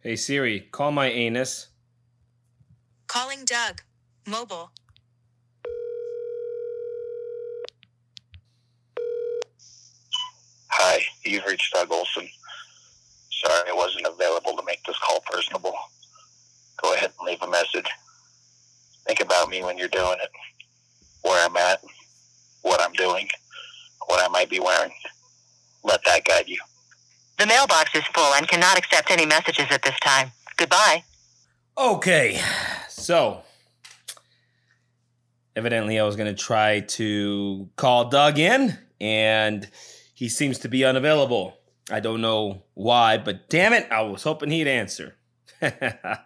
Hey Siri, call my anus. Calling Doug. Mobile. Hi, you've reached Doug Olson. Sorry I wasn't available to make this call personable. Go ahead and leave a message. Think about me when you're doing it. Where I'm at, what I'm doing, what I might be wearing. Let that guide you. The mailbox is full and cannot accept any messages at this time. Goodbye. Okay, so evidently I was going to try to call Doug in, and he seems to be unavailable. I don't know why, but damn it, I was hoping he'd answer. I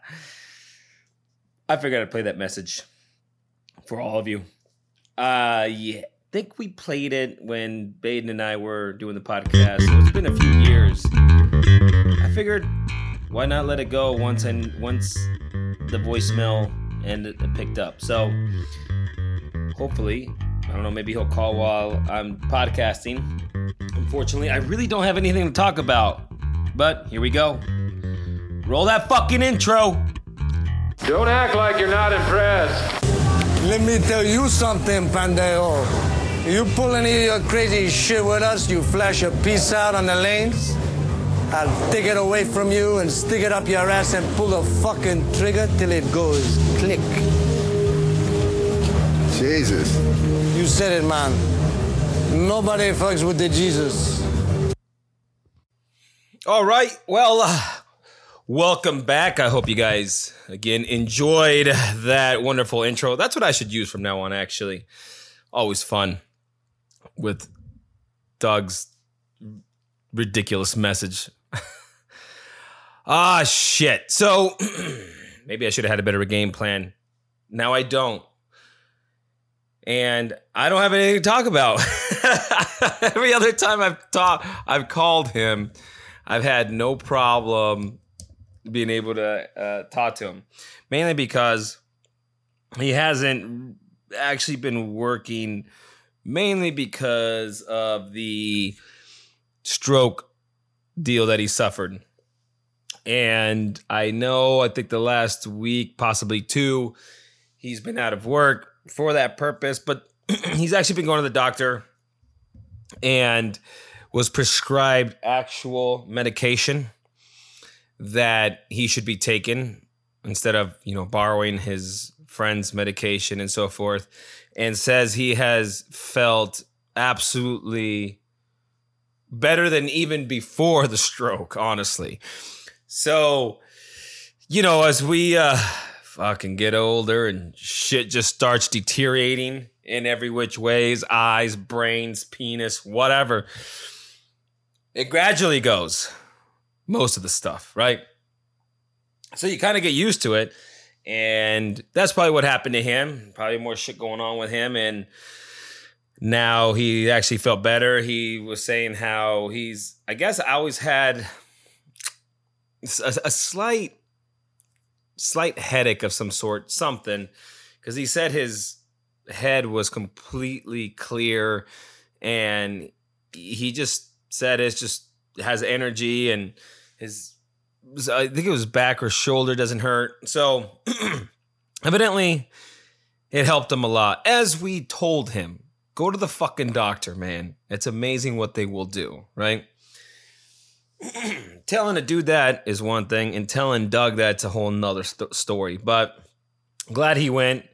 figured I'd play that message for all of you. Uh, yeah, think we played it when Baden and I were doing the podcast. So it's been a few years. I figured why not let it go once and once the voicemail and it uh, picked up. So hopefully, I don't know, maybe he'll call while I'm podcasting. Unfortunately, I really don't have anything to talk about. But here we go. Roll that fucking intro. Don't act like you're not impressed. Let me tell you something, Pandeo. You pull any of your crazy shit with us, you flash a piece out on the lanes, I'll take it away from you and stick it up your ass and pull the fucking trigger till it goes click. Jesus. You said it, man. Nobody fucks with the Jesus. All right. Well, uh, welcome back. I hope you guys again enjoyed that wonderful intro. That's what I should use from now on, actually. Always fun with Doug's ridiculous message. ah, shit. So maybe I should have had a better game plan. Now I don't. And I don't have anything to talk about. Every other time I've talked, I've called him. I've had no problem being able to uh, talk to him, mainly because he hasn't actually been working. Mainly because of the stroke deal that he suffered. And I know, I think the last week, possibly two, he's been out of work for that purpose, but he's actually been going to the doctor and was prescribed actual medication that he should be taking instead of, you know, borrowing his friend's medication and so forth and says he has felt absolutely better than even before the stroke, honestly. So, you know, as we uh fucking get older and shit just starts deteriorating in every which ways, eyes, brains, penis, whatever. It gradually goes. Most of the stuff, right? So you kind of get used to it. And that's probably what happened to him. Probably more shit going on with him. And now he actually felt better. He was saying how he's, I guess, I always had a, a slight, slight headache of some sort, something, because he said his head was completely clear, and he just said it's just has energy and his, I think it was back or shoulder doesn't hurt. So evidently, it helped him a lot, as we told him Go to the fucking doctor, man. It's amazing what they will do, right? telling a dude that is one thing, and telling Doug that's a whole nother st- story. But glad he went.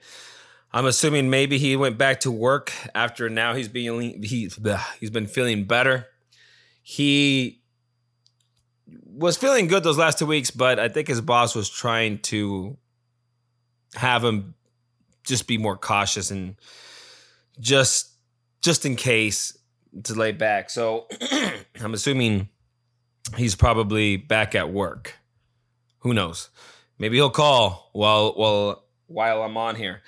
I'm assuming maybe he went back to work after now he's being he, he's been feeling better. He was feeling good those last two weeks, but I think his boss was trying to have him just be more cautious and just just in case to lay back. So I'm assuming he's probably back at work. Who knows? Maybe he'll call while while while I'm on here.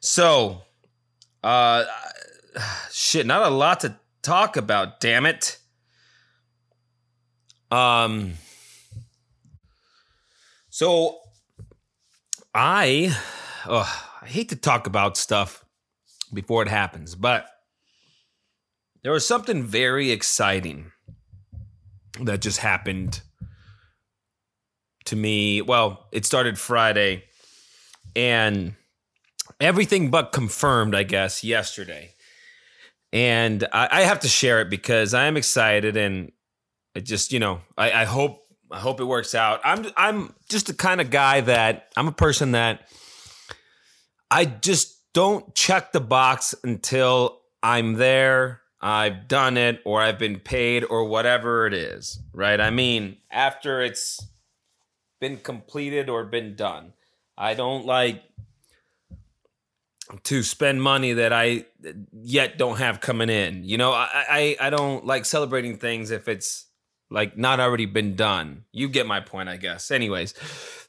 So, uh, shit, not a lot to talk about. Damn it. Um. So, I, oh, I hate to talk about stuff before it happens, but there was something very exciting that just happened to me. Well, it started Friday, and everything but confirmed, I guess, yesterday. And I, I have to share it because I am excited, and it just you know I, I hope I hope it works out. I'm I'm just the kind of guy that I'm a person that I just don't check the box until I'm there, I've done it, or I've been paid, or whatever it is, right? I mean, after it's been completed or been done, I don't like to spend money that I yet don't have coming in. You know, I I, I don't like celebrating things if it's like not already been done. You get my point, I guess. Anyways,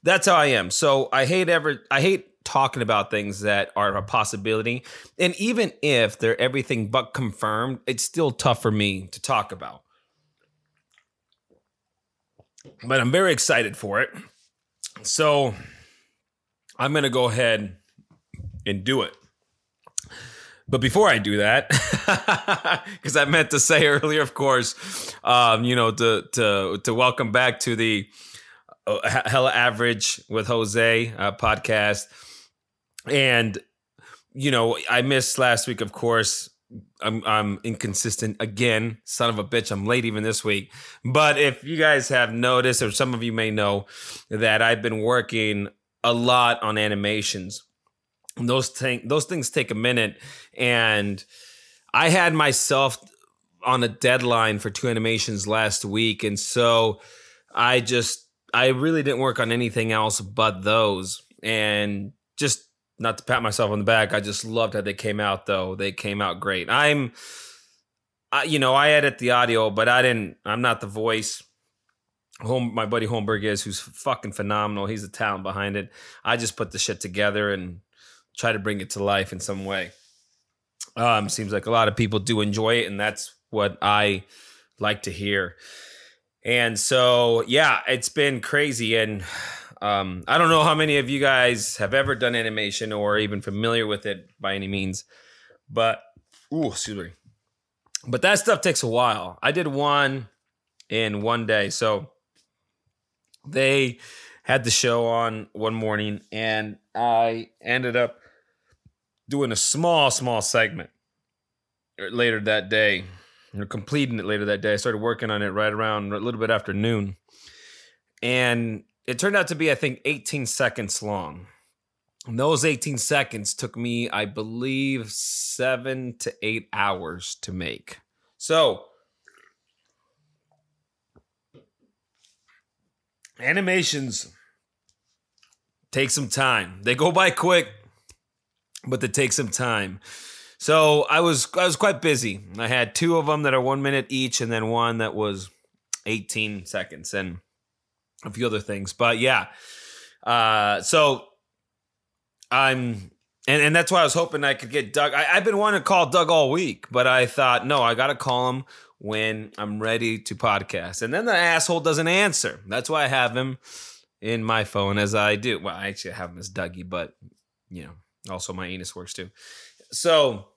that's how I am. So I hate ever I hate talking about things that are a possibility. And even if they're everything but confirmed, it's still tough for me to talk about. But I'm very excited for it. So I'm going to go ahead and do it. But before I do that, because I meant to say earlier, of course, um, you know, to to to welcome back to the uh, Hella Average with Jose uh, podcast, and you know, I missed last week, of course. I'm I'm inconsistent again, son of a bitch. I'm late even this week. But if you guys have noticed, or some of you may know, that I've been working a lot on animations those thing those things take a minute. And i had myself on a deadline for two animations last week. And so i just i really didn't work on anything else but those. And just not to pat myself on the back i just loved how they came out though. They came out great. I'm I, you know i edit the audio but i didn't i'm not the voice. Home my buddy holmberg is who's fucking phenomenal. He's the talent behind it. I just put the shit together and try to bring it to life in some way. Um, seems like a lot of people do enjoy it, and that's what I like to hear. And so, yeah, it's been crazy. And um, I don't know how many of you guys have ever done animation or even familiar with it by any means, but ooh, excuse me. But that stuff takes a while. I did one in one day. So they had the show on one morning, and I ended up doing a small, small segment er, later that day, or completing it later that day. I started working on it right around a little bit after noon. And it turned out to be, I think, 18 seconds long. And those 18 seconds took me, I believe, seven to eight hours to make. So, animations take some time. They go by quick but they take some time. So I was I was quite busy. I had two of them that are one minute each, and then one that was 18 seconds, and a few other things. But yeah, uh, so I'm and and that's why I was hoping I could get Doug. I, have been wanting to call Doug all week, but I thought no, I got to call him when I'm ready to podcast. And then the asshole doesn't answer. That's why I have him in my phone as I do. Well, I actually have him as Dougie, but you know also, my anus works too. So,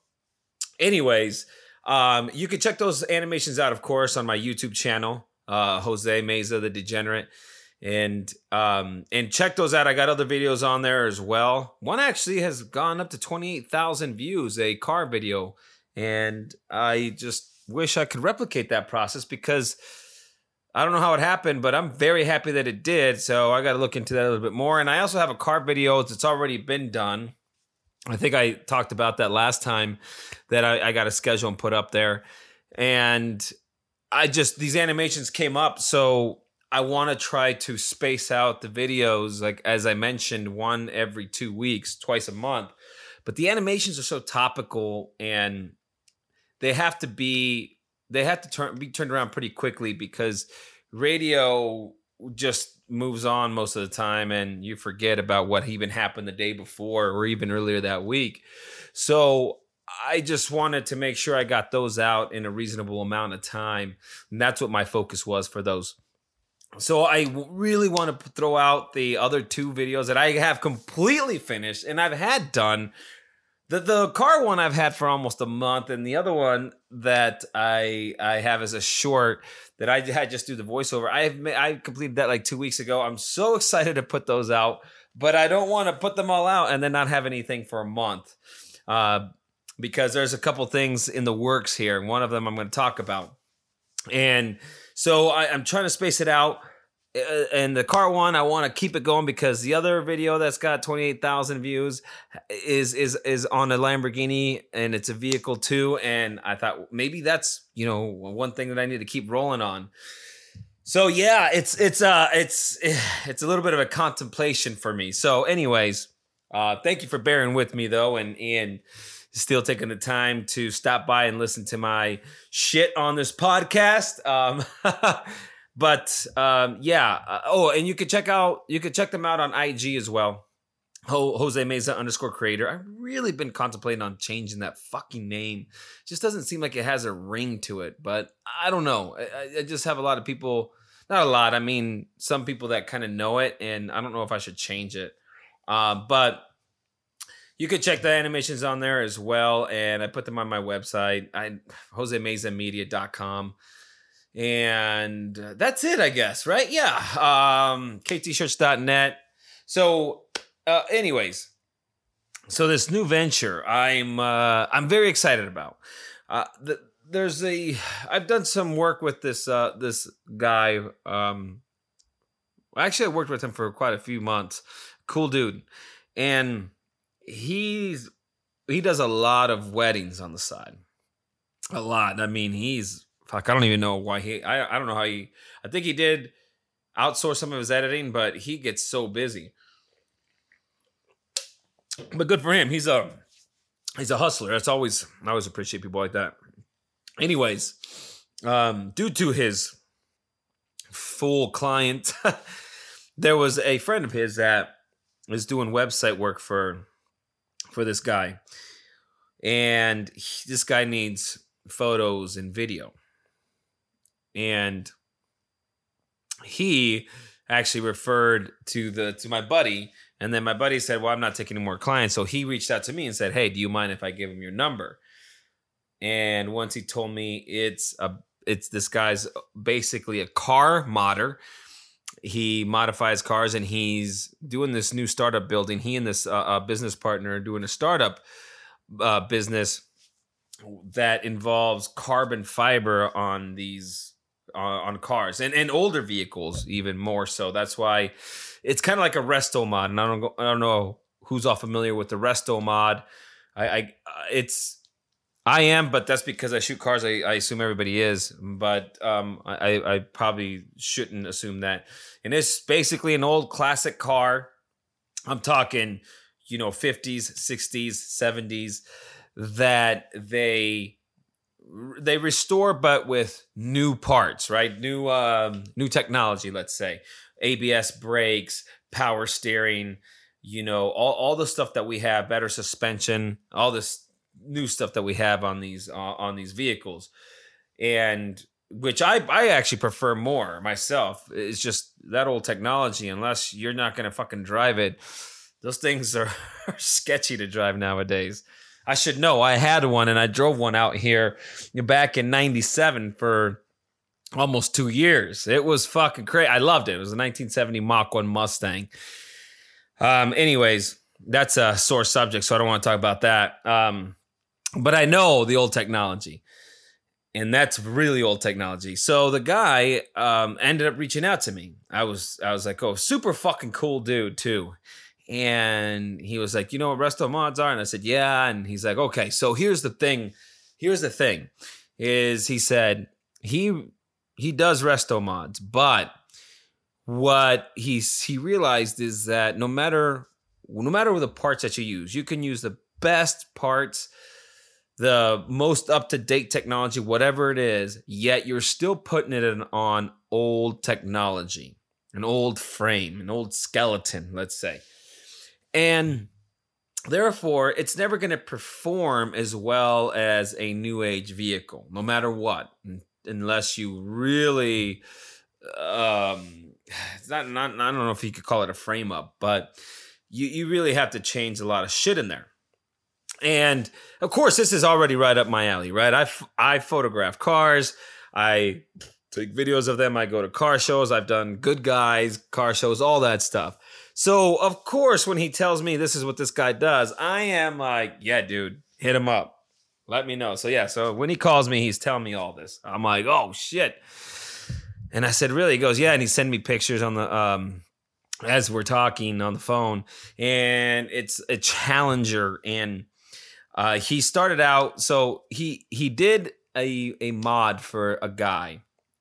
anyways, um, you can check those animations out, of course, on my YouTube channel, uh, Jose Meza the Degenerate, and um, and check those out. I got other videos on there as well. One actually has gone up to twenty eight thousand views, a car video, and I just wish I could replicate that process because. I don't know how it happened, but I'm very happy that it did. So I got to look into that a little bit more. And I also have a car video that's already been done I think I talked about that last time that I, I got a schedule and put up there. And I just, these animations came up. So I want to try to space out the videos, like as I mentioned, one every two weeks, twice a month. But the animations are so topical and they have to be, they have to turn, be turned around pretty quickly because radio just moves on most of the time and you forget about what even happened the day before or even earlier that week. So I just wanted to make sure I got those out in a reasonable amount of time. And that's what my focus was for those. So I really want to throw out the other two videos that I have completely finished and I've had done the the car one I've had for almost a month, and the other one that I I have as a short that I had just do the voiceover. I have I completed that like two weeks ago. I'm so excited to put those out, but I don't want to put them all out and then not have anything for a month, uh, because there's a couple things in the works here. One of them I'm going to talk about, and so I, I'm trying to space it out. Uh, and the car one, I want to keep it going because the other video that's got 28,000 views is is is on a Lamborghini and it's a vehicle too. And I thought maybe that's you know one thing that I need to keep rolling on. So yeah, it's it's uh it's it's a little bit of a contemplation for me. So, anyways, uh, thank you for bearing with me though, and and still taking the time to stop by and listen to my shit on this podcast. Um, but um, yeah. Uh, oh, and you could check out you could check them out on IG as well. Ho- Jose Meza underscore creator. I've really been contemplating on changing that fucking name. Just doesn't seem like it has a ring to it. But I don't know. I, I- just have a lot of people. Not a lot. I mean, some people that kind of know it, and I don't know if I should change it. Uh, but you could check the animations on there as well, and I put them on my website, I josemezamedia.com. And uh, that's it, I guess, right? Yeah. Um, ktshirts.net. So, uh, anyways, so this new venture, I'm uh, I'm very excited about. Uh, the, there's a I've done some work with this uh, this guy. Um, actually, I worked with him for quite a few months. Cool dude, and he's he does a lot of weddings on the side. A lot. I mean, he's fuck. I don't even know why he. I I don't know how he. I think he did outsource some of his editing, but he gets so busy. But good for him. He's a he's a hustler. That's always I always appreciate people like that. Anyways, um, due to his full client, there was a friend of his that is doing website work for for this guy, and he- this guy needs photos and video, and he actually referred to the to my buddy and then my buddy said well i'm not taking any more clients. So he reached out to me and said hey do you mind if i give him your number? And once he told me it's a it's this guy's basically a car modder. He modifies cars and he's doing this new startup building. He and this uh, uh, business partner are doing a startup uh, business that involves carbon fiber on these on cars and, and older vehicles even more so that's why it's kind of like a resto mod and i don't i don't know who's all familiar with the resto mod i i uh, it's I am, but that's because I shoot cars. I, I assume everybody is, but um, I, I probably shouldn't assume that. And it's basically an old classic car. I'm talking, you know, 50s, 60s, 70s that they they restore, but with new parts, right? New um, new technology. Let's say ABS brakes, power steering. You know, all all the stuff that we have, better suspension, all this new stuff that we have on these uh, on these vehicles and which I I actually prefer more myself it's just that old technology unless you're not to fucking drive it those things are, are sketchy to drive nowadays I should know I had one and I drove one out here back in 97 for almost 2 years it was fucking crazy I loved it it was a 1970 Mach 1 Mustang um anyways that's a sore subject so I don't want to talk about that um but I know the old technology. And that's really old technology. So the guy um, ended up reaching out to me. I was I was like, oh, super fucking cool dude too. And he was like, you know what resto mods are? And I said, yeah. And he's like, okay, so here's the thing. Here's the thing, is he said he he does resto mods, but what he's he realized is that no matter no matter the parts that you use, you can use the best parts the most up to date technology, whatever it is, yet you're still putting it on old technology, an old frame, an old skeleton, let's say. And therefore, it's never going to perform as well as a new age vehicle, no matter what, unless you really. Um, it's not, not, I don't know if you could call it a frame up, but you, you really have to change a lot of shit in there And of course, this is already right up my alley, right? I, f- I photograph cars. I take videos of them. I go to car shows. I've done Goodguys, car shows, all that stuff. So, of course, when he tells me this is what this guy does, I am like, yeah, dude, hit him up. Let me know. So, yeah, so when he calls me, he's telling me all this. I'm like, oh, shit. And I said, really? He goes, yeah. And he sent me pictures on the, um, as we're talking on the phone. And it's a Challenger. And uh, he started out, so he, he did a, a mod for a guy.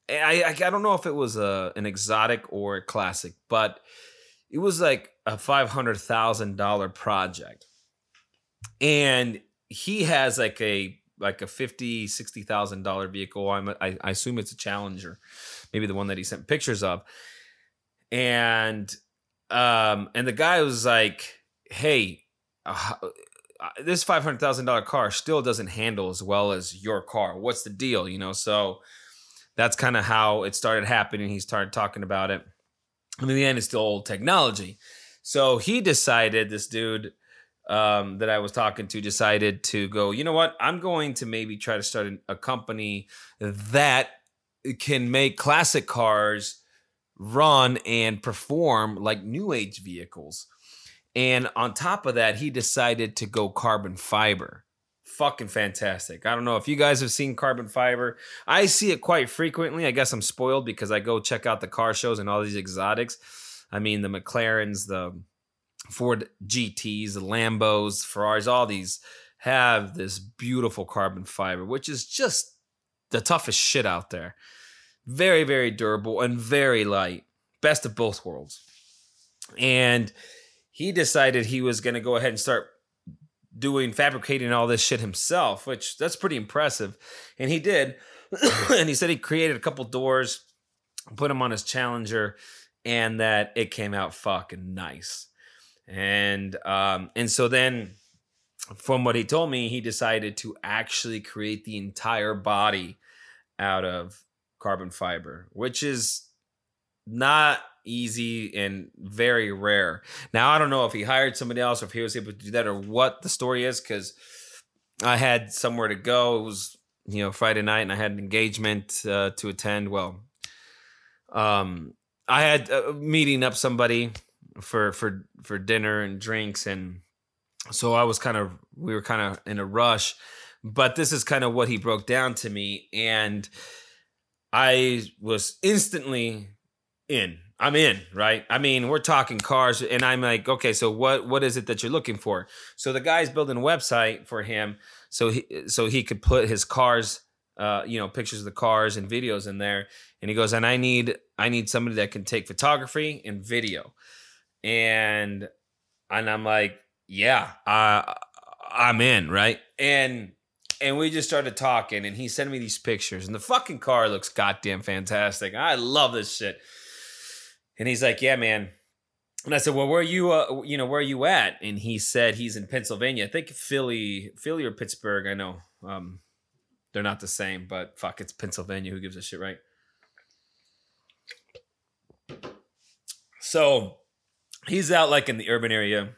I, I, don't know if it was a, an exotic or a classic, but it was like a five hundred thousand dollar project, and he has like a like a fifty sixty thousand dollar vehicle. I'm I, I assume it's a Challenger, maybe the one that he sent pictures of, and um and the guy was like, hey. Uh, this five hundred thousand dollar car still doesn't handle as well as your car. What's the deal? You know, so that's kind of how it started happening. He started talking about it. And in the end, it's still old technology. So he decided, this dude um, that I was talking to decided to go, you know what? I'm going to maybe try to start a company that can make classic cars run and perform like new age vehicles. And on top of that, he decided to go carbon fiber. Fucking fantastic. I don't know if you guys have seen carbon fiber. I see it quite frequently. I guess I'm spoiled because I go check out the car shows and all these exotics. I mean, the McLarens, the Ford GTs, the Lambos, Ferraris, all these have this beautiful carbon fiber, which is just the toughest shit out there. Very, very durable and very light. Best of both worlds. And he decided he was going to go ahead and start doing fabricating all this shit himself, which that's pretty impressive. And he did. and he said he created a couple doors, put them on his Challenger, and that it came out fucking nice. And um and so then from what he told me, he decided to actually create the entire body out of carbon fiber, which is not easy and very rare. Now I don't know if he hired somebody else if he was able to do that or what the story is because I had somewhere to go. It was you know Friday night and I had an engagement uh, to attend. Well, um, I had uh, meeting up somebody for for for dinner and drinks and so I was kind of we were kind of in a rush. But this is kind of what he broke down to me and I was instantly in. I'm in, right? I mean, we're talking cars, and I'm like, okay, so what what is it that you're looking for? So the guy's building a website for him, so he so he could put his cars, uh, you know, pictures of the cars and videos in there. And he goes, and I need I need somebody that can take photography and video, and and I'm like, yeah, uh, I'm in, right? And and we just started talking, and he sent me these pictures, and the fucking car looks goddamn fantastic. I love this shit. And he's like, "Yeah, man." And I said, "Well, where are you? Uh, you know, where are you at?" And he said he's in Pennsylvania. I think Philly, Philly or Pittsburgh. I know um, they're not the same, but fuck, it's Pennsylvania. Who gives a shit, right? So he's out like in the urban area.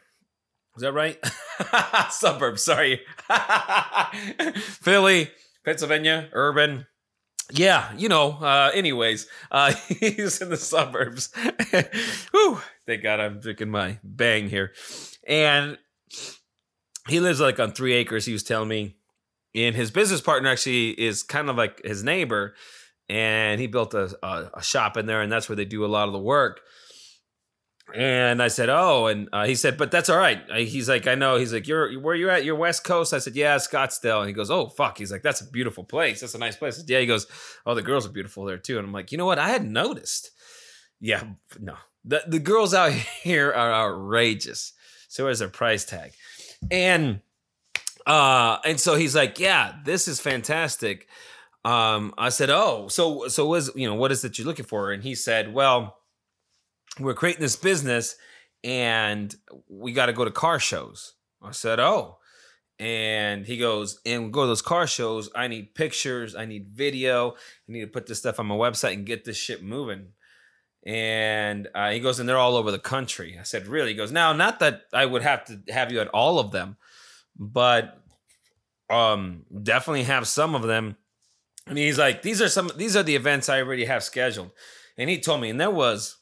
Is that right? Suburb, sorry. Philly, Pennsylvania, urban. Yeah, you know, uh, anyways, uh, he's in the suburbs. Whew, thank God I'm drinking my bang here. And he lives like on three acres, he was telling me. And his business partner actually is kind of like his neighbor. And he built a, a, a shop in there, and that's where they do a lot of the work. And I said, "Oh," and uh, he said, "But that's all right." He's like, "I know." He's like, "You're where you at? You're West Coast." I said, "Yeah, Scottsdale." And he goes, "Oh, fuck." He's like, "That's a beautiful place. That's a nice place." Said, yeah. He goes, "Oh, the girls are beautiful there too." And I'm like, "You know what? I hadn't noticed." Yeah, no, the the girls out here are outrageous. So is their price tag, and uh, and so he's like, "Yeah, this is fantastic." Um, I said, "Oh, so so was you know what is it you're looking for?" And he said, "Well." We're creating this business and we got to go to car shows. I said, oh. And he goes, and we go to those car shows. I need pictures. I need video. I need to put this stuff on my website and get this shit moving. And uh, he goes, and they're all over the country. I said, really? He goes, now, not that I would have to have you at all of them, but um, definitely have some of them. And he's like, these are some, these are the events I already have scheduled. And he told me, and there was,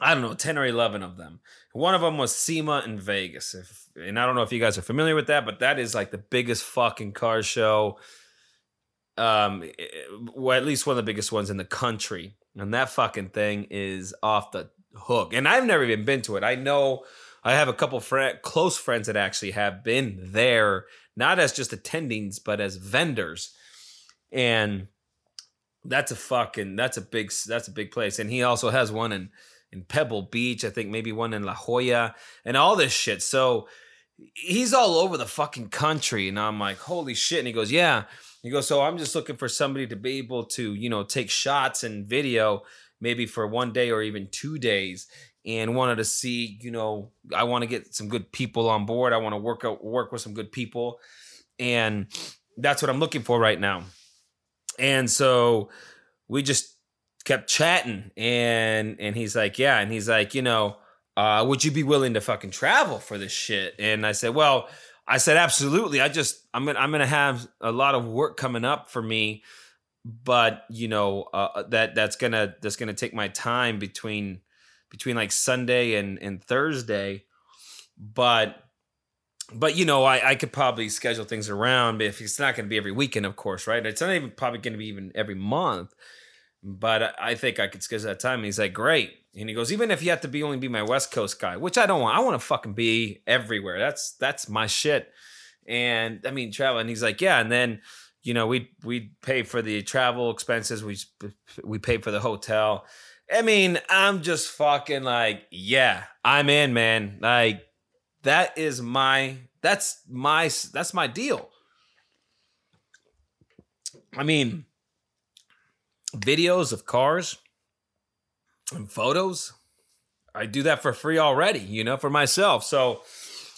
I don't know, ten or eleven of them. One of them was SEMA in Vegas. If, and I don't know if you guys are familiar with that, but that is like the biggest fucking car show. Um, well, at least one of the biggest ones in the country. And that fucking thing is off the hook. And I've never even been to it. I know I have a couple friend, close friends that actually have been there, not as just attendings, but as vendors. And that's a fucking that's a big that's a big place. And he also has one in in Pebble Beach, I think maybe one in La Jolla, and all this shit. So he's all over the fucking country. And I'm like, holy shit. And he goes, Yeah. He goes, So I'm just looking for somebody to be able to, you know, take shots and video maybe for one day or even two days and wanted to see, you know, I want to get some good people on board. I want to work out work with some good people. And that's what I'm looking for right now. And so we just kept chatting and and he's like, "Yeah." And he's like, "You know, uh, would you be willing to fucking travel for this shit?" And I said, "Well, I said absolutely. I just I'm gonna I'm gonna have a lot of work coming up for me, but you know uh, that that's gonna that's gonna take my time between between like Sunday and and Thursday, but." But you know, I, I could probably schedule things around. If it's not going to be every weekend, of course, right? It's not even probably going to be even every month. But I think I could schedule that time. And he's like, great. And he goes, even if you have to be only be my West Coast guy, which I don't want. I want to fucking be everywhere. That's that's my shit. And I mean, travel. And he's like, yeah. And then, you know, we we pay for the travel expenses. We we pay for the hotel. I mean, I'm just fucking like, yeah, I'm in, man. Like, that is my that's my that's my deal. I mean, videos of cars and photos. I do that for free already, you know, for myself. So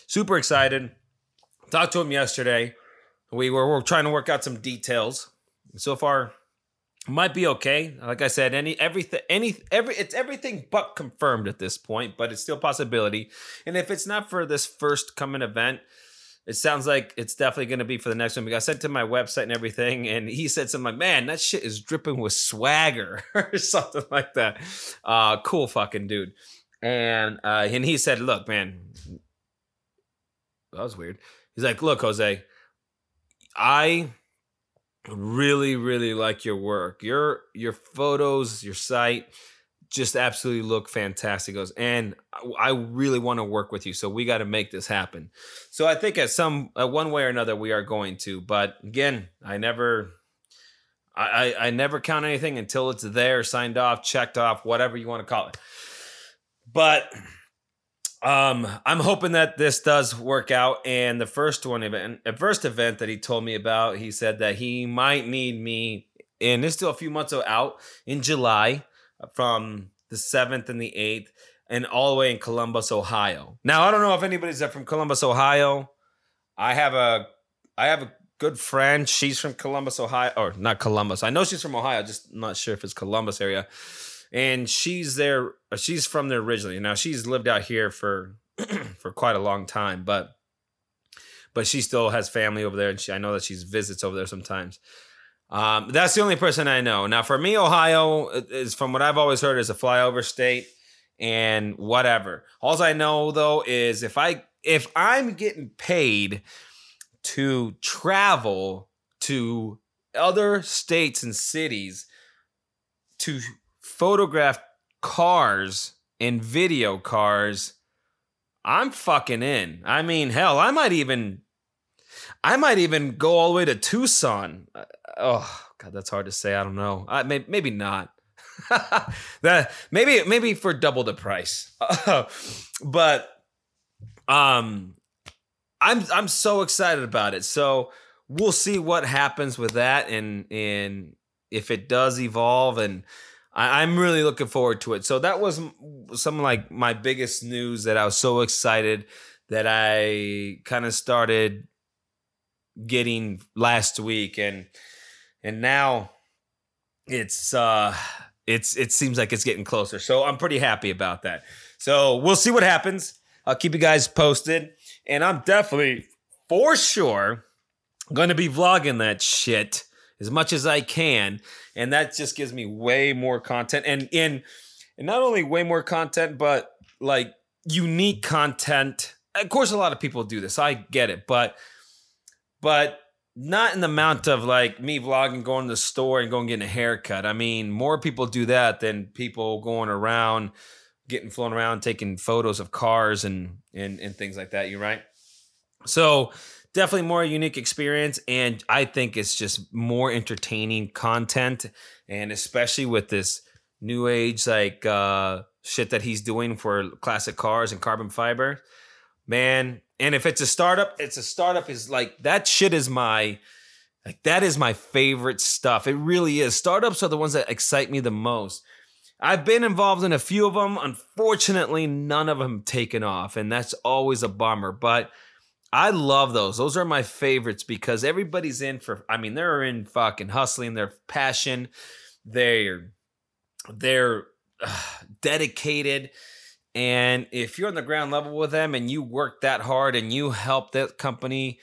super excited. Talked to him yesterday. We were, we're trying to work out some details. So far, might be okay. Like I said, any everything any every it's everything but confirmed at this point, but it's still possibility. And if it's not for this first coming event, it sounds like it's definitely going to be for the next one. Because I sent to my website and everything, and he said something like, "Man, that shit is dripping with swagger," or something like that. Uh, cool fucking dude. And uh, and he said, "Look, man, that was weird." He's like, "Look, Jose, I." really really like your work your your photos your site just absolutely look fantastic goes and i really want to work with you so we got to make this happen so i think at some at one way or another we are going to but again i never I, I never count anything until it's there signed off checked off whatever you want to call it but um, I'm hoping that this does work out. And the first one event, the first event that he told me about, he said that he might need me, and it's still a few months out in July from the seventh and the eighth, and all the way in Columbus, Ohio. Now I don't know if anybody's from Columbus, Ohio. I have a, I have a good friend. She's from Columbus, Ohio, or not Columbus. I know she's from Ohio. Just not sure if it's Columbus area and she's there. She's from there originally. Now she's lived out here for for quite a long time, but but she still has family over there, and she, I know that she's visits over there sometimes. Um, that's the only person I know. Now, for me, Ohio is from what I've always heard is a flyover state, and whatever. All I know though is if I if I'm getting paid to travel to other states and cities to photograph cars and video cars, I'm fucking in. I mean, hell, I might even I might even go all the way to Tucson. Oh god, that's hard to say. I don't know. May, maybe not. that maybe maybe for double the price. but um I'm I'm so excited about it. So we'll see what happens with that and and if it does evolve and I, am really looking forward to it. So that was some like my biggest news that I was so excited that I kind of started getting last week and and now it's uh it's it seems like it's getting closer. So I'm pretty happy about that. So we'll see what happens. I'll keep you guys posted and I'm definitely for sure going to be vlogging that shit as much as I can, and that just gives me way more content and in and not only way more content, but like unique content. Of course, a lot of people do this. I get it, but but not in the amount of like me vlogging, going to the store and going getting a haircut. I mean, more people do that than people going around, getting flown around, taking photos of cars and and and things like that. You right? So definitely more unique experience, and I think it's just more entertaining content, and especially with this new age like uh shit that he's doing for classic cars and carbon fiber man and if it's a startup it's a startup is like that shit is my like that is my favorite stuff. It really is. Startups are the ones that excite me the most. I've been involved in a few of them unfortunately none of them taken off and that's always a bummer but i love those. Those are my favorites because everybody's in for i mean they're in fucking hustling their passion they're they're uh, dedicated and if you're on the ground level with them and you work that hard and you help that company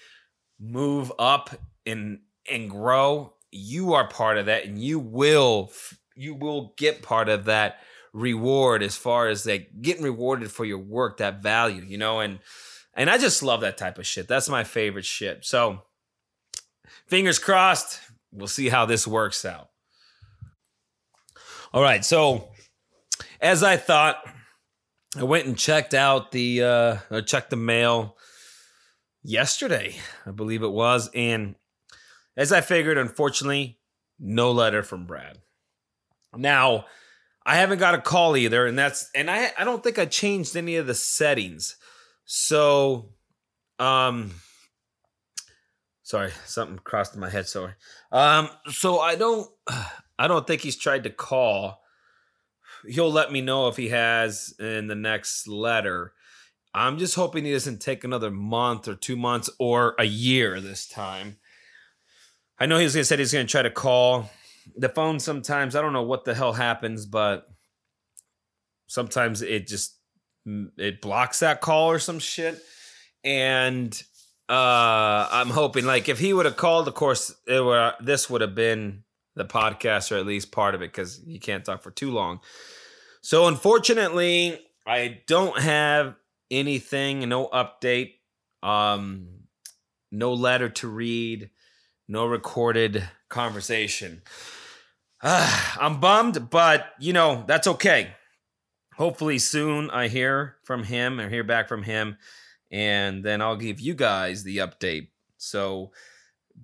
move up and and grow, you are part of that and you will you will get part of that reward as far as like getting rewarded for your work, that value, you know, and and I just love that type of shit. That's my favorite shit. So fingers crossed, we'll see how this works out. All right, so as I thought, I went and checked out the uh or checked the mail yesterday, I believe it was, and as I figured, unfortunately, no letter from Brad. Now, I haven't got a call either, and that's and I I don't think I changed any of the settings. So um sorry, something crossed in my head, sorry. Um so I don't I don't think he's tried to call he'll let me know if he has in the next letter. I'm just hoping he doesn't take another month or two months or a year this time. I know he's gonna said he's gonna try to call the phone sometimes. I don't know what the hell happens, but sometimes it just it blocks that call or some shit. And uh I'm hoping like if he would have called, of course, it were this would have been the podcast or at least part of it because you can't talk for too long. So unfortunately, I don't have anything, no update, um, no letter to read, no recorded conversation. Uh, I'm bummed, but you know, that's okay. Hopefully soon I hear from him or hear back from him, and then I'll give you guys the update. So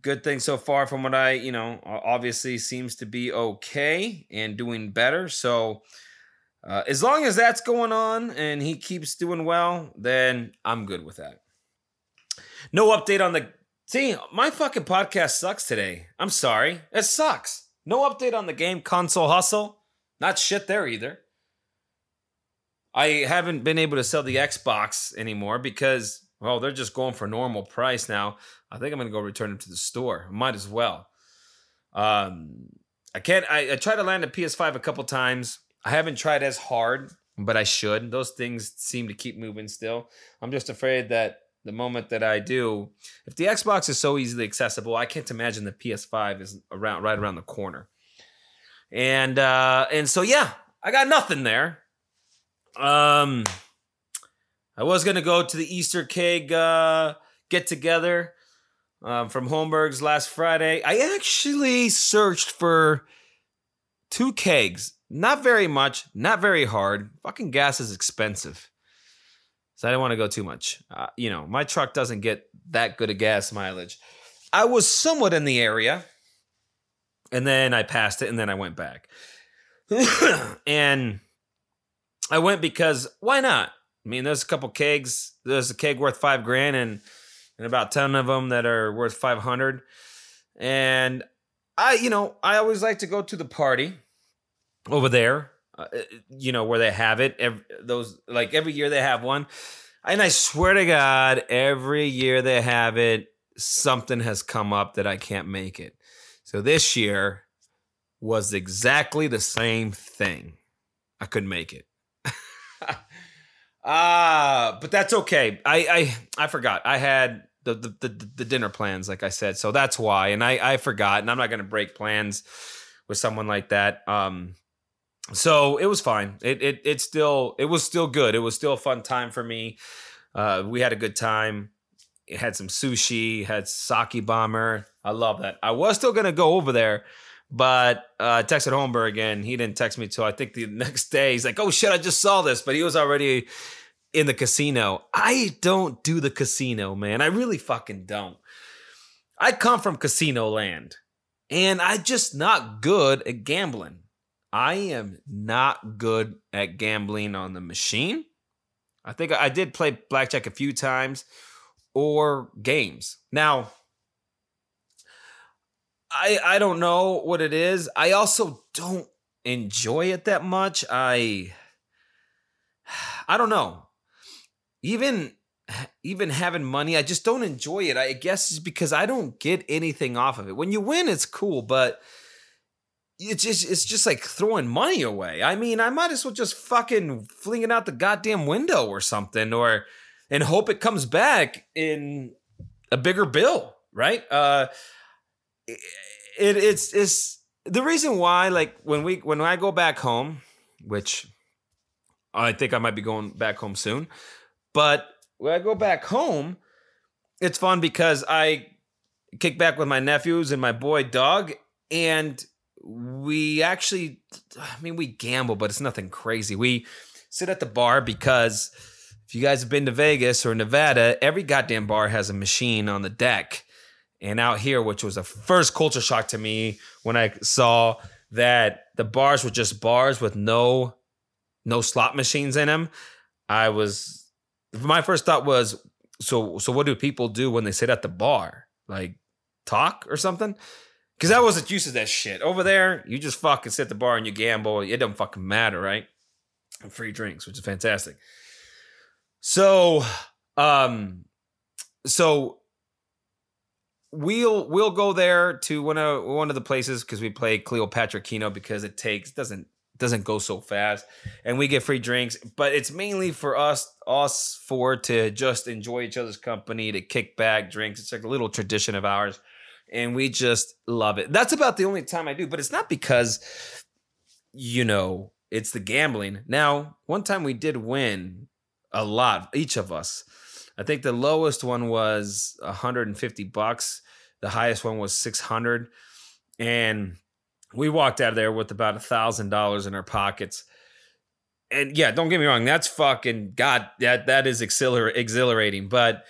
good thing so far from what I, you know, obviously seems to be okay and doing better. So uh, as long as that's going on and he keeps doing well, then I'm good with that. No update on the. See, my fucking podcast sucks today. I'm sorry. It sucks. No update on the game console hustle. Not shit there either. I haven't been able to sell the Xbox anymore because, well, they're just going for normal price now. I think I'm going to go return them to the store. Might as well. Um, I can't. I, I tried to land a PS5 a couple times. I haven't tried as hard, but I should. Those things seem to keep moving still. I'm just afraid that the moment that I do, if the Xbox is so easily accessible, I can't imagine the PS5 is around right around the corner. And uh and so yeah, I got nothing there. Um I was gonna go to the Easter keg uh get together um, from Holmberg's last Friday. I actually searched for two kegs not very much, not very hard. Fucking gas is expensive. So I didn't want to go too much. Uh, you know, my truck doesn't get that good a gas mileage. I was somewhat in the area, and then I passed it, and then I went back. and I went because why not? I mean, there's a couple kegs. There's a keg worth five grand, and and about ten of them that are worth five hundred. And I, you know, I always like to go to the party over there, uh, you know, where they have it. Every, those like every year they have one, and I swear to God, every year they have it, something has come up that I can't make it. So this year was exactly the same thing. I couldn't make it. Ah, uh, but that's okay. I I I forgot. I had the the, the the dinner plans, like I said. So that's why. And I I forgot, and I'm not gonna break plans with someone like that. Um, so it was fine. It it it still it was still good. It was still a fun time for me. Uh, we had a good time. It had some sushi, had sake bomber. I love that. I was still gonna go over there, but uh, I texted Holmberg again. He didn't text me till I think the next day. He's like, "Oh shit, I just saw this," but he was already in the casino. I don't do the casino, man. I really fucking don't. I come from casino land, and I just not good at gambling. I am not good at gambling on the machine. I think I did play blackjack a few times or games. Now, I I don't know what it is. I also don't enjoy it that much. I I don't know. Even even having money, I just don't enjoy it. I guess it's because I don't get anything off of it. When you win, it's cool, but it's just it's just like throwing money away. I mean, I might as well just fucking fling it out the goddamn window or something, or and hope it comes back in a bigger bill, right? Uh, it, it's it's the reason why like when we when I go back home, which I think I might be going back home soon, but when I go back home, it's fun because I kick back with my nephews and my boy dog and we actually I mean we gamble, but it's nothing crazy. We sit at the bar because if you guys have been to Vegas or Nevada, every goddamn bar has a machine on the deck. And out here, which was a first culture shock to me when I saw that the bars were just bars with no no slot machines in them, I was my first thought was so so what do people do when they sit at the bar? Like talk or something? Because I wasn't used to that shit. Over there, you just fucking sit at the bar and you gamble. It doesn't fucking matter, right? And free drinks, which is fantastic. So, um, so we'll we'll go there to one of one of the places because we play Cleopatra Keno because it takes doesn't doesn't go so fast and we get free drinks but it's mainly for us us four to just enjoy each other's company to kick back drinks it's like a little tradition of ours and we just love it. That's about the only time i do but it's not because you know it's the gambling. Now one time we did win a lot each of us. I think the lowest one was 150 bucks. The highest one was 600 and we walked out of there with about a thousand dollars in our pockets. And yeah don't get me wrong that's fucking god that that is exhilar- exhilarating. But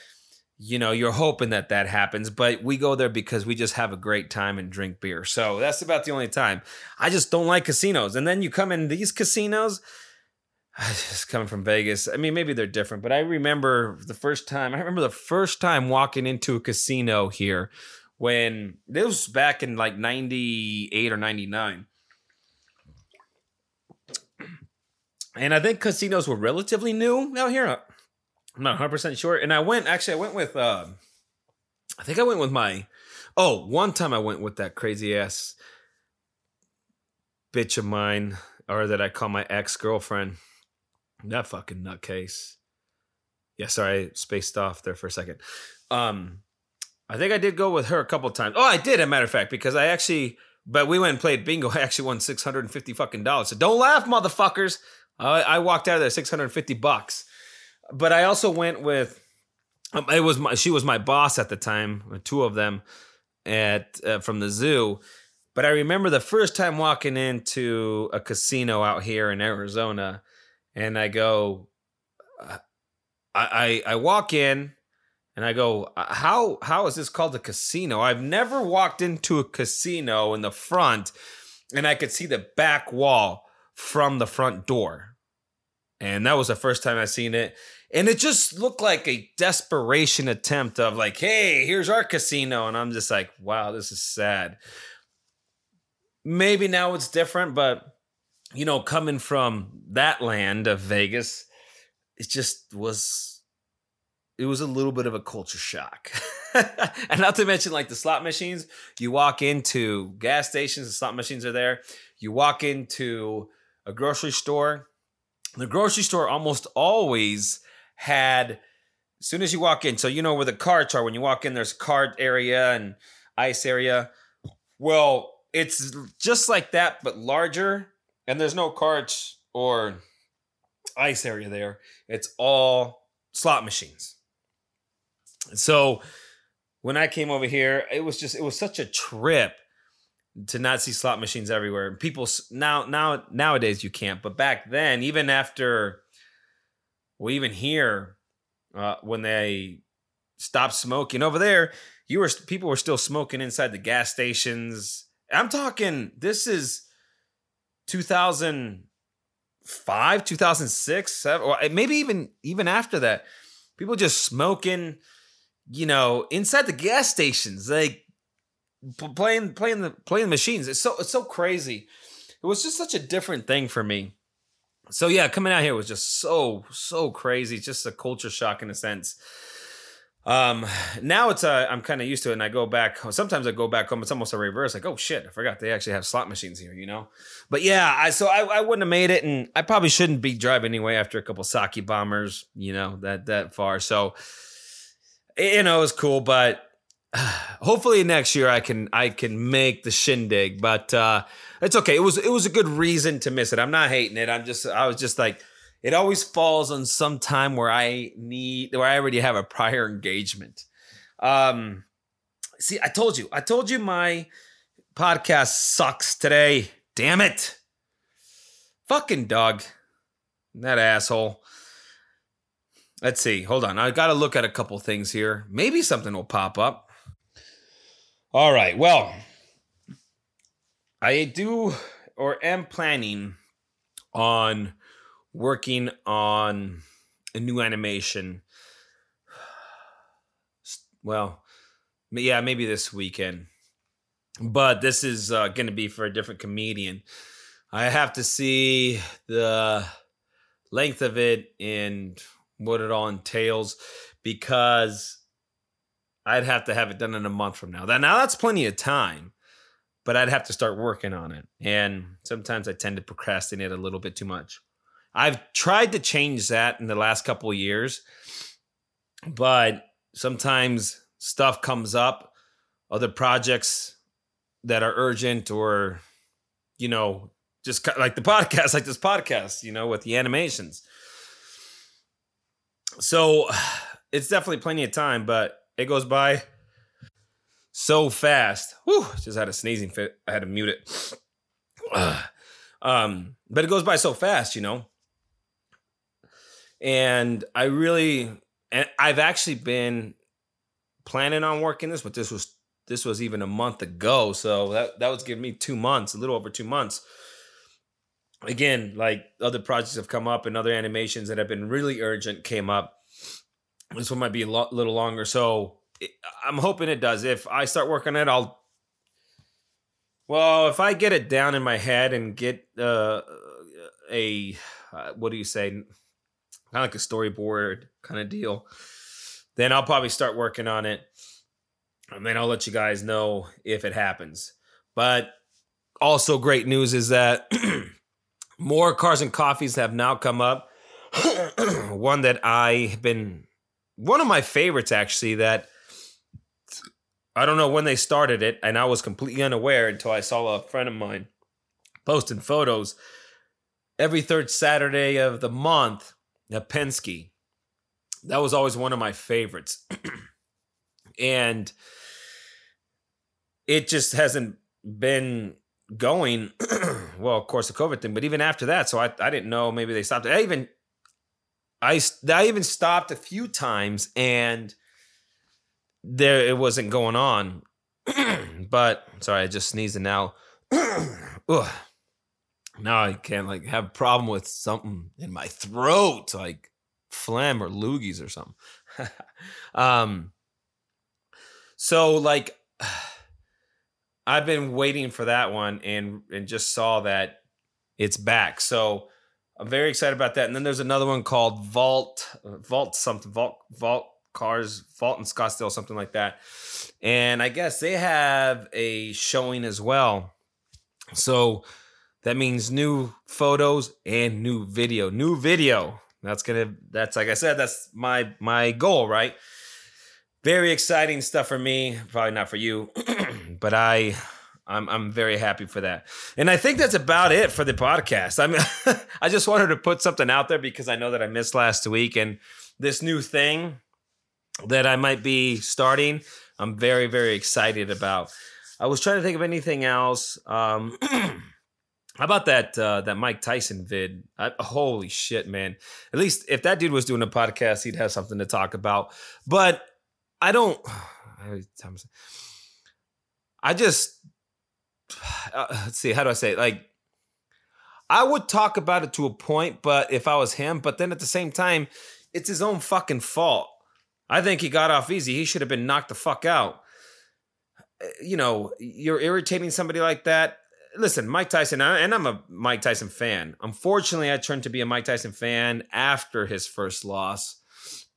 you know you're hoping that that happens but we go there because we just have a great time and drink beer. So that's about the only time. I just don't like casinos. And then you come in these casinos I just coming from vegas. I mean maybe they're different but i remember the first time i remember the first time walking into a casino here when this was back in like 98 or 99 and i think casinos were relatively new out here i'm not 100% sure and i went actually i went with uh, i think i went with my oh one time i went with that crazy ass bitch of mine or that i call my ex-girlfriend that fucking nutcase yeah sorry I spaced off there for a second um I think I did go with her a couple times. Oh, I did, a matter of fact, because I actually, but we went and played bingo. I actually won six hundred and fifty fucking dollars. So don't laugh, motherfuckers. I, I walked out of there six hundred and fifty bucks. But I also went with. Um, it was my, she was my boss at the time, two of them, at uh, from the zoo. But I remember the first time walking into a casino out here in Arizona, and I go, uh, I, I I walk in and I go, "Uh, how how is this called a casino? I've never walked into a casino in the front, and I could see the back wall from the front door, and that was the first time I seen it. And it just looked like a desperation attempt of like, hey, here's our casino, and I'm just like, wow, this is sad. Maybe now it's different, but you know, coming from that land of Vegas, it just was it was a little bit of a culture shock. and not to mention like the slot machines, you walk into gas stations, the slot machines are there. You walk into a grocery store. The grocery store almost always had as soon as you walk in, so you know where the carts are. When you walk in, there's cart area and ice area. Well, it's just like that, but larger, and there's no carts or ice area there. It's all slot machines. So when I came over here, it was just it was such a trip to not see slot machines everywhere. People now now nowadays you can't, but back then, even after well, even here, uh, when they stopped smoking over there, you were people were still smoking inside the gas stations. I'm talking this is 2005, 2006, seven, or maybe even even after that. People just smoking, you know, inside the gas stations, like playing playing the playing the machines. It's so it's so crazy. It was just such a different thing for me. So yeah, coming out here was just so so crazy. Just a culture shock in a sense. Um, now it's uh, I'm kind of used to it, and I go back. Sometimes I go back home. It's almost a reverse. Like, oh shit, I forgot they actually have slot machines here. You know, but yeah, I so I, I wouldn't have made it, and I probably shouldn't be driving anyway after a couple sake bombers. You know that that far. So you know it was cool, but hopefully next year I can I can make the shindig. But uh, it's okay. It was it was a good reason to miss it. I'm not hating it. I'm just I was just like it always falls on some time where I need where I already have a prior engagement. Um see, I told you. I told you my podcast sucks today. Damn it. Fucking dog. That asshole. Let's see. Hold on. I got to look at a couple things here. Maybe something will pop up. All right. Well, I do or am planning on working on a new animation. Well, yeah, maybe this weekend. But this is uh, going to be for a different comedian. I have to see the length of it and what it all entails because I'd have to have it done in a month from now. That now that's plenty of time, but I'd have to start working on it. And sometimes I tend to procrastinate a little bit too much. I've tried to change that in the last couple years, but sometimes stuff comes up, other projects that are urgent or you know, just like the podcast, like this podcast, you know, with the animations. So it's definitely plenty of time, but it goes by so fast. Whew, just had a sneezing fit. I had to mute it. um, but it goes by so fast, you know. And I really and I've actually been planning on working this, but this was this was even a month ago. So that that was giving me two months, a little over two months. Again, like other projects have come up and other animations that have been really urgent came up. This one might be a lo- little longer. So I'm hoping it does. If I start working on it, I'll. Well, if I get it down in my head and get uh, a uh, what do you say, kind of like a storyboard kind of deal, then I'll probably start working on it, and then I'll let you guys know if it happens. But also, great news is that more cars and coffees have now come up. one that I've been one of my favorites actually that I don't know when they started it, and I was completely unaware until I saw a friend of mine posting photos every third Saturday of the month at Penske. That was always one of my favorites. and it just hasn't been going well of course the covid thing but even after that so i, I didn't know maybe they stopped i even I, I even stopped a few times and there it wasn't going on but sorry i just sneezed and now now i can't like have a problem with something in my throat like phlegm or loogies or something um so like I've been waiting for that one and and just saw that it's back. So I'm very excited about that. And then there's another one called Vault Vault something Vault Vault Cars Fault in Scottsdale something like that. And I guess they have a showing as well. So that means new photos and new video. New video. That's gonna. That's like I said. That's my my goal, right? Very exciting stuff for me. Probably not for you, but I. I'm I'm very happy for that. And I think that's about it for the podcast. I mean I just wanted to put something out there because I know that I missed last week and this new thing that I might be starting, I'm very very excited about. I was trying to think of anything else. Um How about that uh, that Mike Tyson vid? I, holy shit, man! At least if that dude was doing a podcast, he'd have something to talk about. But I don't. I just uh, let's see. How do I say it? Like, I would talk about it to a point, but if I was him, but then at the same time, it's his own fucking fault. I think he got off easy. He should have been knocked the fuck out. Uh, You know, you're irritating somebody like that listen, Mike Tyson, and I'm a Mike Tyson fan. Unfortunately, I turned to be a Mike Tyson fan after his first loss.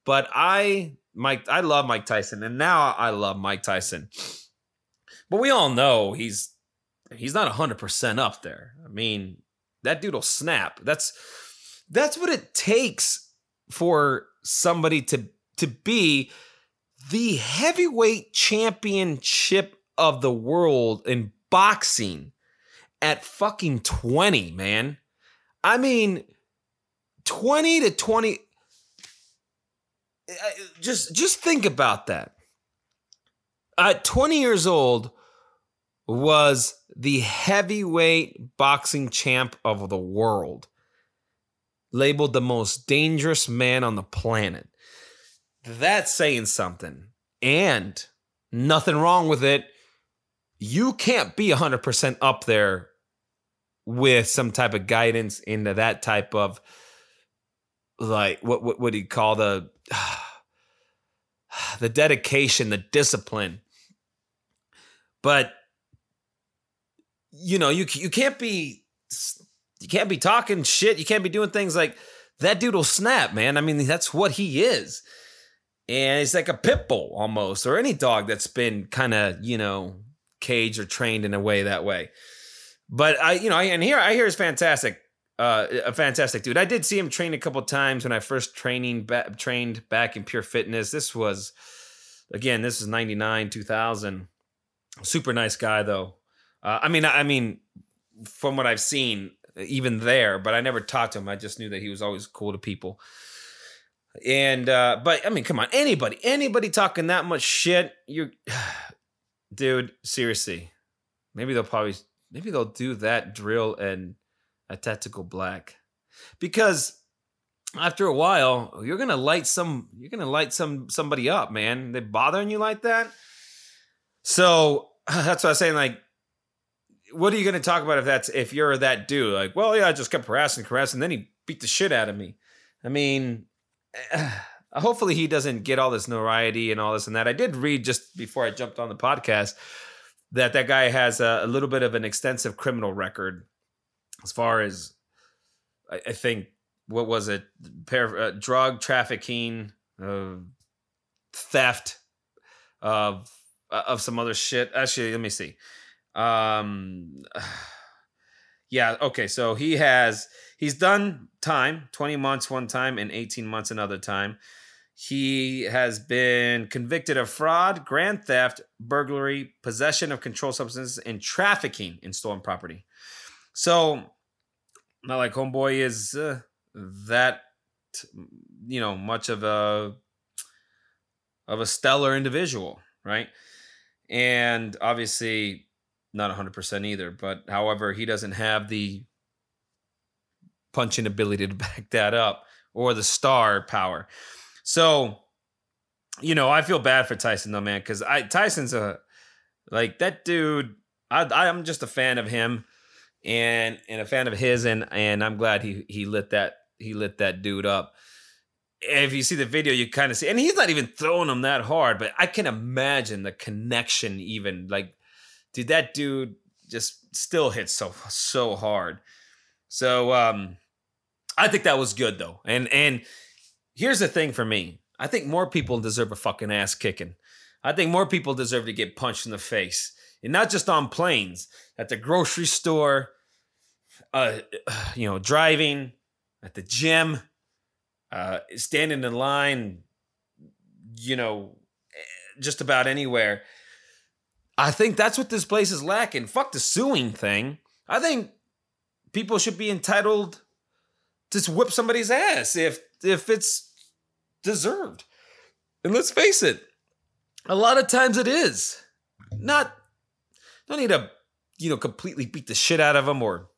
But I, Mike, I love Mike Tyson, and now I love Mike Tyson. But we all know he's he's not hundred percent up there. I mean, that dude'll snap. That's that's what it takes for somebody to to be the heavyweight championship of the world in boxing at fucking 20, man. I mean, 20 to 20 just just think about that. At 20 years old was the heavyweight boxing champ of the world. Labeled the most dangerous man on the planet. That's saying something. And nothing wrong with it. You can't be 100% up there with some type of guidance into that type of like what what would he call the the dedication the discipline. But you know you you can't be you can't be talking shit. You can't be doing things like that dude will snap man. I mean that's what he is and it's like a pit bull almost or any dog that's been kind of you know caged or trained in a way that way. But I, you know, I, and here I hear is fantastic, uh, a fantastic dude. I did see him train a couple times when I first training ba- trained back in Pure Fitness. This was, again, this is ninety nine, two thousand. Super nice guy though. Uh, I mean, I mean, from what I've seen, even there, but I never talked to him. I just knew that he was always cool to people. And uh, but I mean, come on, anybody, anybody talking that much shit, you're dude, seriously, maybe they'll probably maybe they'll do that drill and a tactical black. Because after a while you're gonna light some you're gonna light some somebody up man. They bothering you like that? So that's what i was saying like what are you gonna talk about if that's if you're that dude? Like well yeah i just kept harassing harassing and then he beat the shit out of me. I mean hopefully he doesn't get all this notoriety and all this and that. I did read just before I jumped on the podcast that that guy has a, a little bit of an extensive criminal record as far as I, I think what was it, Par- uh, drug trafficking, uh, theft of of some other shit. Actually, let me see. Um, yeah, okay. So he has he's done time 20 months one time and 18 months another time he has been convicted of fraud grand theft burglary possession of controlled substances and trafficking in stolen property so not like homeboy is uh, that you know much of a of a stellar individual right and obviously not 100% either but however he doesn't have the punching ability to back that up or the star power. So, you know, I feel bad for Tyson though, man, because I Tyson's a like that dude. I I'm just a fan of him and and a fan of his, and and I'm glad he he lit that he lit that dude up. If you see the video, you kind of see, and he's not even throwing him that hard, but I can imagine the connection. Even like, dude, that dude just still hits so so hard. So um I think that was good though. And and here's the thing for me. I think more people deserve a fucking ass kicking. I think more people deserve to get punched in the face. And not just on planes, at the grocery store, uh you know, driving, at the gym, uh, standing in line, you know, eh, just about anywhere. I think that's what this place is lacking. Fuck the suing thing. I think people should be entitled to whip somebody's ass if if it's deserved. And let's face it, a lot of times it is. Not don't need to, you know, completely beat the shit out of them or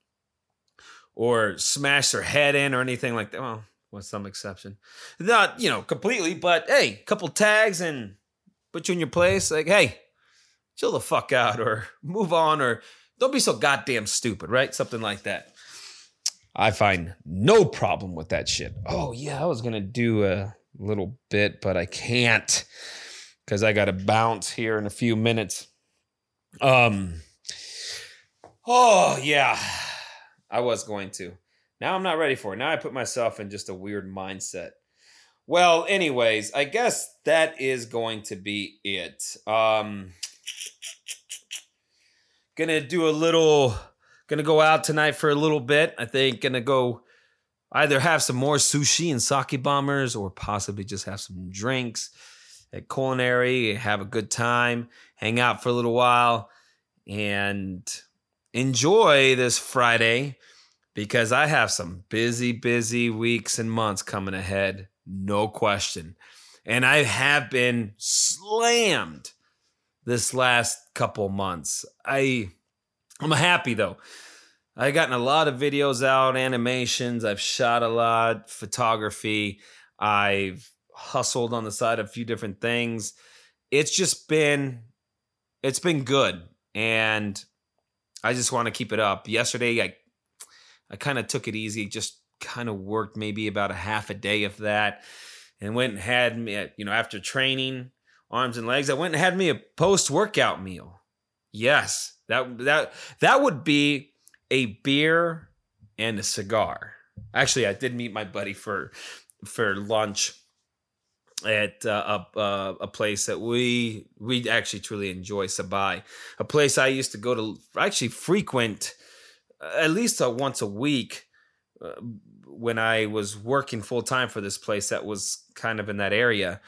or smash their head in or anything like that. Well, with some exception. Not, you know, completely, but hey, a couple tags and put you in your place. Like, hey, chill the fuck out or move on or don't be so goddamn stupid, right? Something like that. I find no problem with that shit. Oh, yeah, I was going to do a little bit, but I can't because I got to bounce here in a few minutes. Um, oh, yeah, I was going to. Now I'm not ready for it. Now I put myself in just a weird mindset. Well, anyways, I guess that is going to be it. Um, gonna do a little gonna go out tonight for a little bit. I think gonna go either have some more sushi and sake bombers or possibly just have some drinks at culinary have a good time hang out for a little while and enjoy this friday because i have some busy busy weeks and months coming ahead no question. And i have been slammed this last couple months. I I'm happy though. I've gotten a lot of videos out, animations, I've shot a lot, photography, I've hustled on the side of a few different things. It's just been it's been good and I just want to keep it up. Yesterday I I kind of took it easy, just kind of worked maybe about a half a day of that and went and had me you know after training arms and legs. I went and had me a post workout meal. Yes, that that that would be a beer and a cigar. Actually, I did meet my buddy for for lunch at uh, a uh, a place that we we actually truly enjoy, Sabai, a place I used to go to actually frequent uh, at least once a week uh, when I was working full time for this place that was kind of in that area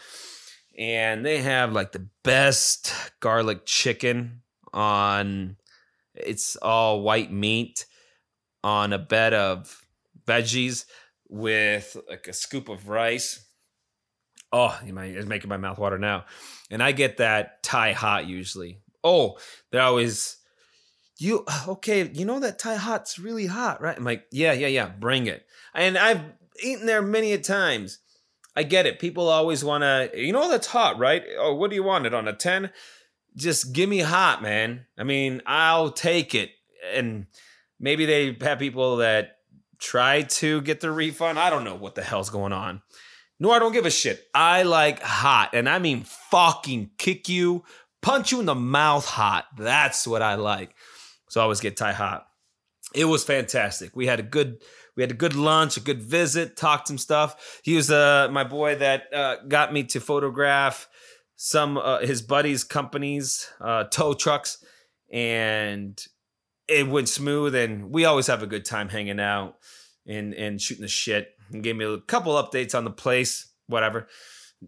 and they have like the best garlic chicken on it's all white meat on a bed of veggies with like a scoop of rice. Oh, it's making my mouth water now. And I get that Thai hot usually. Oh, they're always you okay, you know that Thai hot's really hot, right? I'm like, yeah, yeah, yeah, bring it. And I've eaten there many a times I get it. People always want to, you know, that's hot, right? Oh, what do you want it on a 10? Just give me hot, man. I mean, I'll take it. And maybe they have people that try to get the refund. I don't know what the hell's going on. No, I don't give a shit. I like hot, and I mean fucking kick you, punch you in the mouth hot. That's what I like. So I always get Thai hot. It was fantastic. We had a good we had a good lunch, a good visit, talked some stuff. He was uh, my boy that uh, got me to photograph some uh, his buddies' companies, uh, tow trucks, and it went smooth. And we always have a good time hanging out and and shooting the shit. And gave me a couple updates on the place, whatever.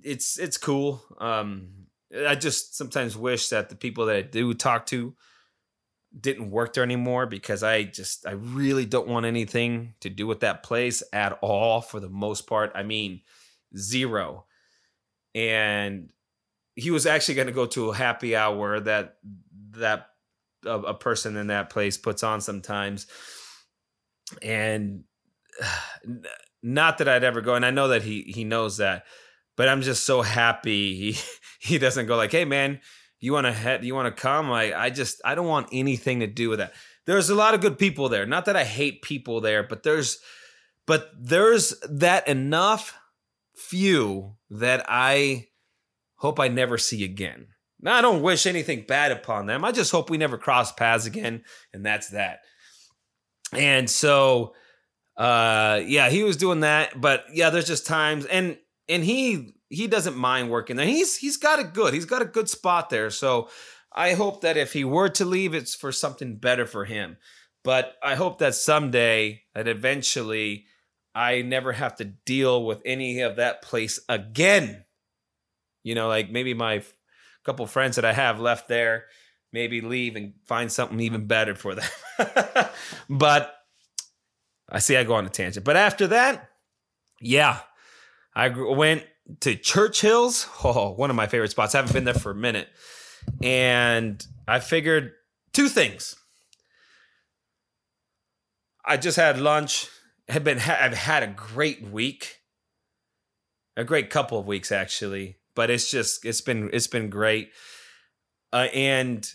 It's it's cool. Um, I just sometimes wish that the people that I do talk to didn't work there anymore because I just I really don't want anything to do with that place at all for the most part. I mean, zero. And he was actually going to go to a happy hour that that a, a, person in that place puts on sometimes. And not that I'd ever go and I know that he he knows that, but I'm just so happy he he doesn't go like, "Hey man, you want to head you want to come? Like i just i don't want anything to do with that. There's a lot of good people there. Not that i hate people there but there's but there's that enough few that i hope i never see again. Now i don't wish anything bad upon them. I just hope we never cross paths again and that's that. And so uh yeah he was doing that but yeah there's just times and and he he doesn't mind working there. He's he's got it good. He's got a good spot there. So I hope that if he were to leave, it's for something better for him. But I hope that someday, that eventually, I never have to deal with any of that place again. You know, like maybe my couple friends that I have left there maybe leave and find something even better for them. but I see I go on a tangent. But after that, yeah, I went to Churchill's. Oh, one of my favorite spots. I haven't been there for a minute. And I figured two things. I just had lunch. Have been ha- I've had a great week. A great couple of weeks actually, but it's just it's been it's been great. Uh, and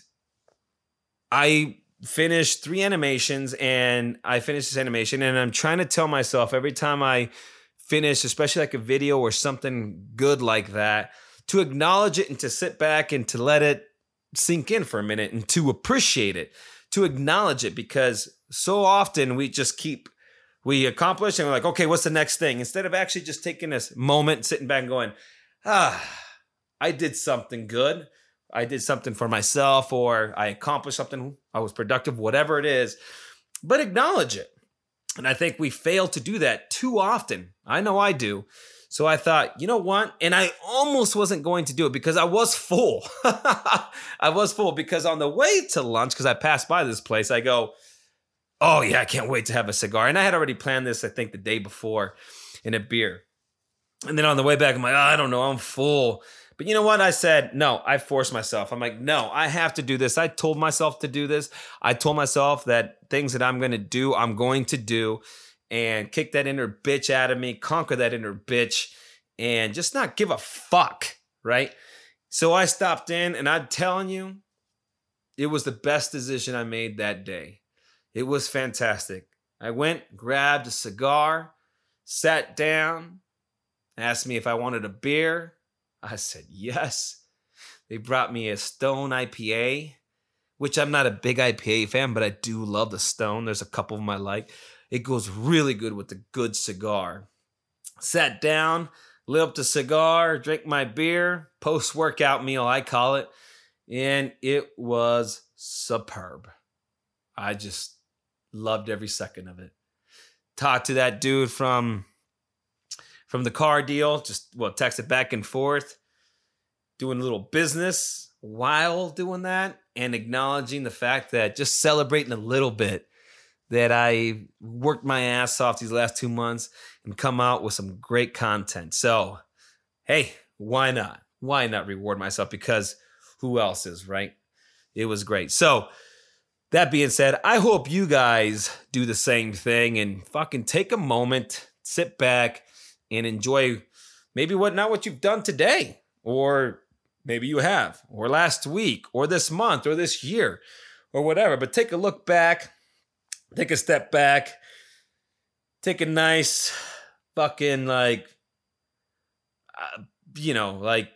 I finished three animations and I finished this animation and I'm trying to tell myself every time I finish, especially like a video or something good like that, to acknowledge it and to sit back and to let it sink in for a minute and to appreciate it, to acknowledge it because so often we just keep we accomplish and we're like, okay, what's the next thing? Instead of actually just taking this moment, sitting back and going, ah, I did something good. I did something for myself or I accomplished something. I was productive, whatever it is, but acknowledge it. And I think we fail to do that too often. I know I do. So I thought, you know what? And I almost wasn't going to do it because I was full. I was full because on the way to lunch, because I passed by this place, I go, oh yeah, I can't wait to have a cigar. And I had already planned this, I think, the day before in a beer. And then on the way back, I'm like, oh, I don't know, I'm full. But you know what? I said, no, I forced myself. I'm like, no, I have to do this. I told myself to do this. I told myself that things that I'm going to do, I'm going to do and kick that inner bitch out of me, conquer that inner bitch, and just not give a fuck, right? So I stopped in, and I'm telling you, it was the best decision I made that day. It was fantastic. I went, grabbed a cigar, sat down, asked me if I wanted a beer. I said yes. They brought me a Stone IPA, which I'm not a big IPA fan, but I do love the Stone. There's a couple of them I like. It goes really good with a good cigar. Sat down, lit up the cigar, drank my beer, post workout meal, I call it, and it was superb. I just loved every second of it. Talked to that dude from from the car deal, just well, texted back and forth, doing a little business while doing that, and acknowledging the fact that just celebrating a little bit that I worked my ass off these last two months and come out with some great content. So, hey, why not? Why not reward myself? Because who else is, right? It was great. So, that being said, I hope you guys do the same thing and fucking take a moment, sit back, and enjoy maybe what not what you've done today, or maybe you have, or last week, or this month, or this year, or whatever. But take a look back, take a step back, take a nice fucking like, uh, you know, like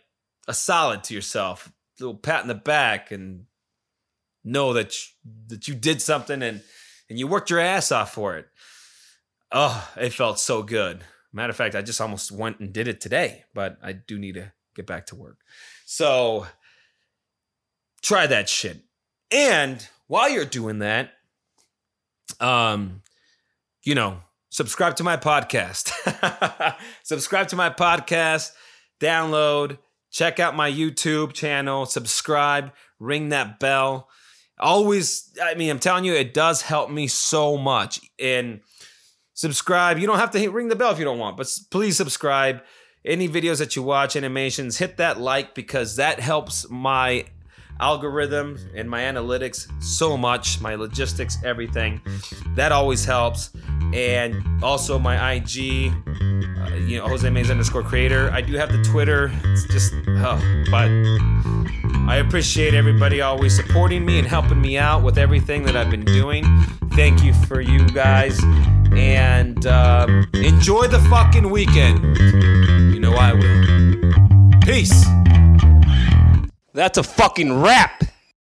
a solid to yourself, a little pat in the back, and know that you, that you did something and and you worked your ass off for it. Oh, it felt so good. Matter of fact, I just almost went and did it today, but I do need to get back to work. So try that shit. And while you're doing that, um, you know, subscribe to my podcast. subscribe to my podcast, download, check out my YouTube channel, subscribe, ring that bell. Always, I mean, I'm telling you, it does help me so much. And subscribe. You don't have to hit, ring the bell if you don't want, but please subscribe. Any videos that you watch, animations, hit that like because that helps my algorithm and my analytics so much, my logistics, everything. That always helps. And also my IG, uh, you know, Jose Mays underscore creator. I do have the Twitter. It's just, but I appreciate everybody always supporting me and helping me out with everything that I've been doing. Thank you for you guys. And um, enjoy the fucking weekend. You know I will. Peace. That's a fucking wrap.